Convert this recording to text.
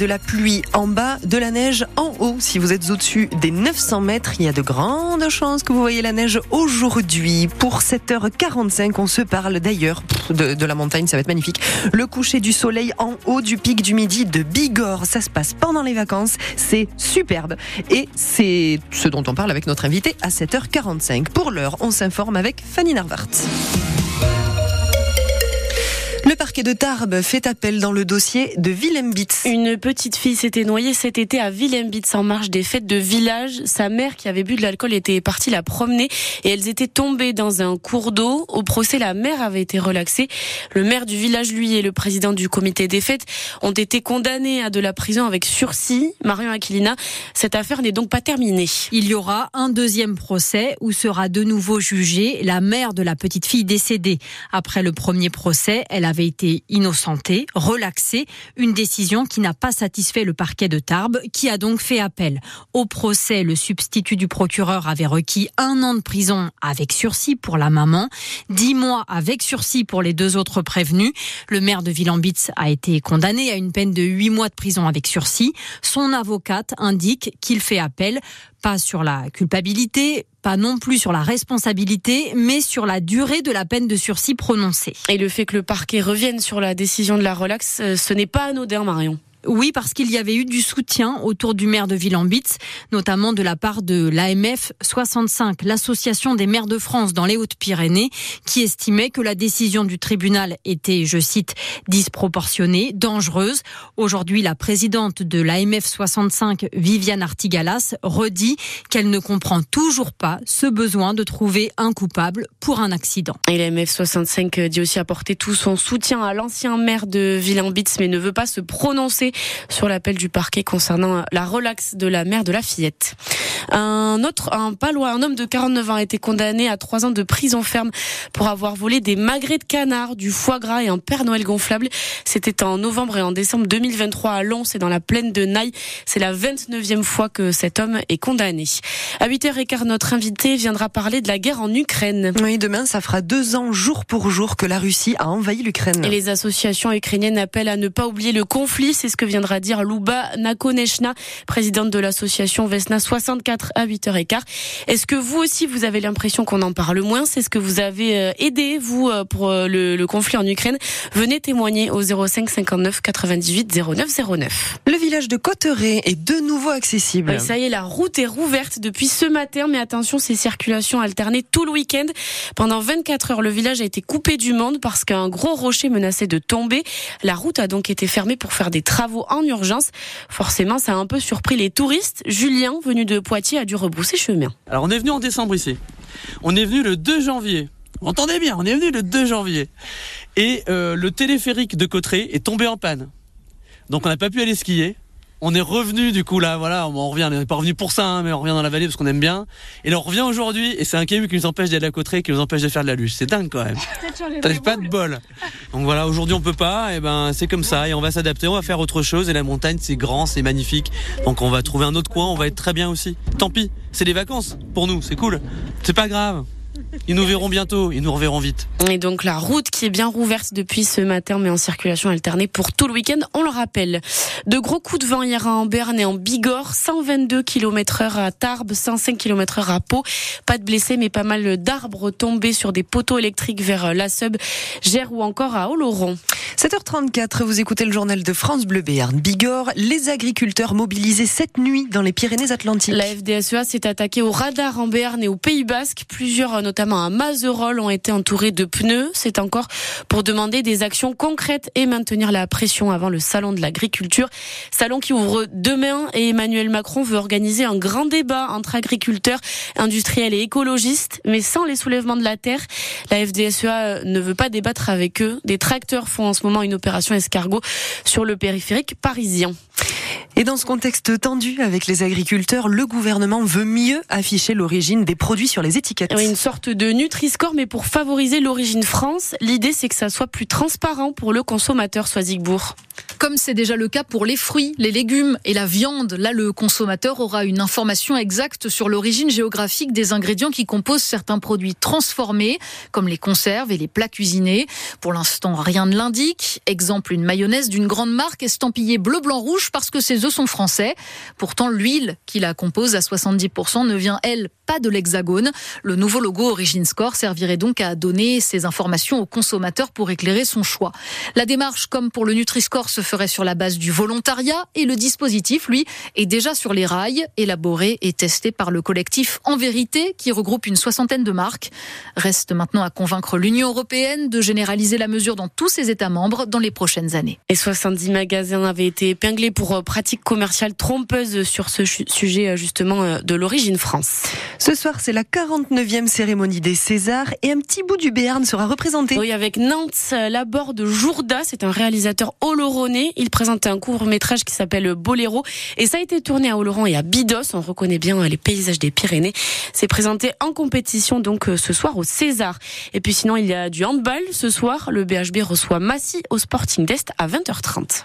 De la pluie en bas, de la neige en haut. Si vous êtes au-dessus des 900 mètres, il y a de grandes chances que vous voyez la neige aujourd'hui. Pour 7h45, on se parle d'ailleurs de, la montagne, ça va être magnifique. Le coucher du soleil en haut du pic du midi de Bigorre, ça se passe pendant les vacances, c'est superbe. Et c'est ce dont on parle avec notre invité à 7h45. Pour l'heure, on s'informe avec Fanny Narvart. Le parquet de Tarbes fait appel dans le dossier de Willem-Bitz. Une petite fille s'était noyée cet été à Willem-Bitz en marge des fêtes de village. Sa mère, qui avait bu de l'alcool, était partie la promener et elles étaient tombées dans un cours d'eau. Au procès, la mère avait été relaxée. Le maire du village, lui, et le président du comité des fêtes ont été condamnés à de la prison avec sursis. Marion Aquilina, cette affaire n'est donc pas terminée. Il y aura un deuxième procès où sera de nouveau jugée la mère de la petite fille décédée. Après le premier procès, elle a été innocenté, relaxé, une décision qui n'a pas satisfait le parquet de Tarbes, qui a donc fait appel. Au procès, le substitut du procureur avait requis un an de prison avec sursis pour la maman, dix mois avec sursis pour les deux autres prévenus. Le maire de Villambitz a été condamné à une peine de huit mois de prison avec sursis. Son avocate indique qu'il fait appel pas sur la culpabilité, pas non plus sur la responsabilité, mais sur la durée de la peine de sursis prononcée. Et le fait que le parquet revienne sur la décision de la relax, euh, ce n'est pas anodin, Marion. Oui, parce qu'il y avait eu du soutien autour du maire de Villambitz, notamment de la part de l'AMF 65, l'association des maires de France dans les Hautes-Pyrénées, qui estimait que la décision du tribunal était, je cite, disproportionnée, dangereuse. Aujourd'hui, la présidente de l'AMF 65, Viviane Artigalas, redit qu'elle ne comprend toujours pas ce besoin de trouver un coupable pour un accident. Et l'AMF 65 dit aussi apporter tout son soutien à l'ancien maire de Villambitz, mais ne veut pas se prononcer sur l'appel du parquet concernant la relaxe de la mère de la fillette. Un autre, un palois, un homme de 49 ans a été condamné à trois ans de prison ferme pour avoir volé des magrets de canard, du foie gras et un Père Noël gonflable. C'était en novembre et en décembre 2023 à Lons et dans la plaine de Naï. C'est la 29e fois que cet homme est condamné. À 8h15, notre invité viendra parler de la guerre en Ukraine. Oui, demain, ça fera deux ans jour pour jour que la Russie a envahi l'Ukraine. Et les associations ukrainiennes appellent à ne pas oublier le conflit. C'est ce que viendra dire Luba Nakonechna, présidente de l'association Vesna 64 à 8h15. Est-ce que vous aussi, vous avez l'impression qu'on en parle moins? C'est ce que vous avez euh, aidé, vous, euh, pour euh, le, le, conflit en Ukraine Venez témoigner au 05 59 98 09 09. Le village de Cotteret est de nouveau accessible. Oui, ça y est, la route est rouverte depuis ce matin, mais attention, ces circulations alternées tout le week-end. Pendant 24 heures, le village a été coupé du monde parce qu'un gros rocher menaçait de tomber. La route a donc été fermée pour faire des travaux en urgence. Forcément, ça a un peu surpris les touristes. Julien, venu de Poitiers, a dû rebrousser chemin. Alors, on est venu en décembre ici. On est venu le 2 janvier. Vous entendez bien, on est venu le 2 janvier. Et euh, le téléphérique de Cotteret est tombé en panne. Donc, on n'a pas pu aller skier. On est revenu du coup là, voilà, on revient, on n'est pas revenu pour ça, hein, mais on revient dans la vallée parce qu'on aime bien. Et là on revient aujourd'hui et c'est un caillou qui nous empêche d'aller à Cotteret, qui nous empêche de faire de la luge. C'est dingue quand même. T'as pas de bol. Donc voilà, aujourd'hui on peut pas, et ben c'est comme ça, et on va s'adapter, on va faire autre chose. Et la montagne c'est grand, c'est magnifique. Donc on va trouver un autre coin, on va être très bien aussi. Tant pis, c'est des vacances pour nous, c'est cool. C'est pas grave. Ils nous verront bientôt, ils nous reverront vite. Et donc la route qui est bien rouverte depuis ce matin, mais en circulation alternée pour tout le week-end, on le rappelle. De gros coups de vent hier en Berne et en Bigorre, 122 km heure à Tarbes, 105 km heure à Pau. Pas de blessés, mais pas mal d'arbres tombés sur des poteaux électriques vers la Sub, Gère ou encore à Oloron. 7h34, vous écoutez le journal de France Bleu Béarn. Bigorre, les agriculteurs mobilisés cette nuit dans les Pyrénées-Atlantiques. La FDSEA s'est attaquée au radar en Béarn et au Pays Basque. Plusieurs, notamment à Mazerolles, ont été entourés de pneus. C'est encore pour demander des actions concrètes et maintenir la pression avant le salon de l'agriculture. Salon qui ouvre demain et Emmanuel Macron veut organiser un grand débat entre agriculteurs, industriels et écologistes, mais sans les soulèvements de la terre. La FDSEA ne veut pas débattre avec eux. Des tracteurs font en ce moment une opération escargot sur le périphérique parisien. Et dans ce contexte tendu avec les agriculteurs, le gouvernement veut mieux afficher l'origine des produits sur les étiquettes. Oui, une sorte de Nutri-Score, mais pour favoriser l'origine France. L'idée, c'est que ça soit plus transparent pour le consommateur, soit Zigbourg. Comme c'est déjà le cas pour les fruits, les légumes et la viande, là le consommateur aura une information exacte sur l'origine géographique des ingrédients qui composent certains produits transformés, comme les conserves et les plats cuisinés. Pour l'instant, rien ne l'indique. Exemple, une mayonnaise d'une grande marque estampillée bleu, blanc, rouge parce que ses œufs sont français. Pourtant, l'huile qui la compose à 70% ne vient, elle, pas de l'Hexagone. Le nouveau logo Origin Score servirait donc à donner ces informations aux consommateurs pour éclairer son choix. La démarche, comme pour le Nutri-Score, se ferait sur la base du volontariat et le dispositif, lui, est déjà sur les rails, élaboré et testé par le collectif En Vérité, qui regroupe une soixantaine de marques. Reste maintenant à convaincre l'Union européenne de généraliser la mesure dans tous ses États membres dans les prochaines années. Et 70 magasins avaient été épinglés pour euh, pratiques commerciales trompeuses sur ce sujet euh, justement euh, de l'origine France. Ce soir, c'est la 49e cérémonie des Césars et un petit bout du Béarn sera représenté. Oui, avec Nantes, l'abord de Jourda, c'est un réalisateur oloronais. Il présente un court-métrage qui s'appelle Boléro et ça a été tourné à Oloron et à Bidos. On reconnaît bien les paysages des Pyrénées. C'est présenté en compétition donc ce soir au César. Et puis sinon, il y a du handball ce soir. Le BHB reçoit Massy au Sporting d'Est à 20h30.